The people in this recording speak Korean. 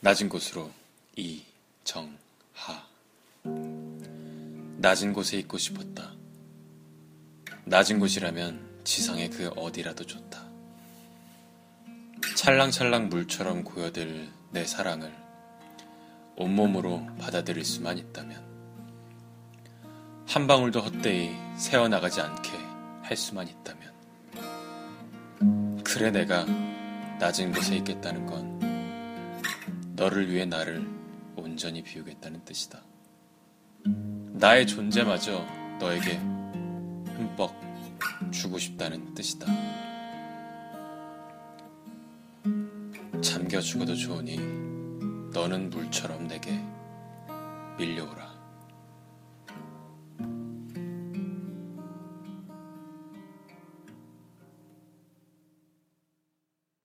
낮은 곳으로 이정하 낮은 곳에 있고 싶었다. 낮은 곳이라면 지상의 그 어디라도 좋다. 찰랑찰랑 물처럼 고여들 내 사랑을 온몸으로 받아들일 수만 있다면 한 방울도 헛되이 새어나가지 않게 할 수만 있다면 그래 내가 낮은 곳에 있겠다는 건 너를 위해 나를 온전히 비우겠다는 뜻이다. 나의 존재마저 너에게 흠뻑 주고 싶다는 뜻이다. 잠겨 죽어도 좋으니 너는 물처럼 내게 밀려오라.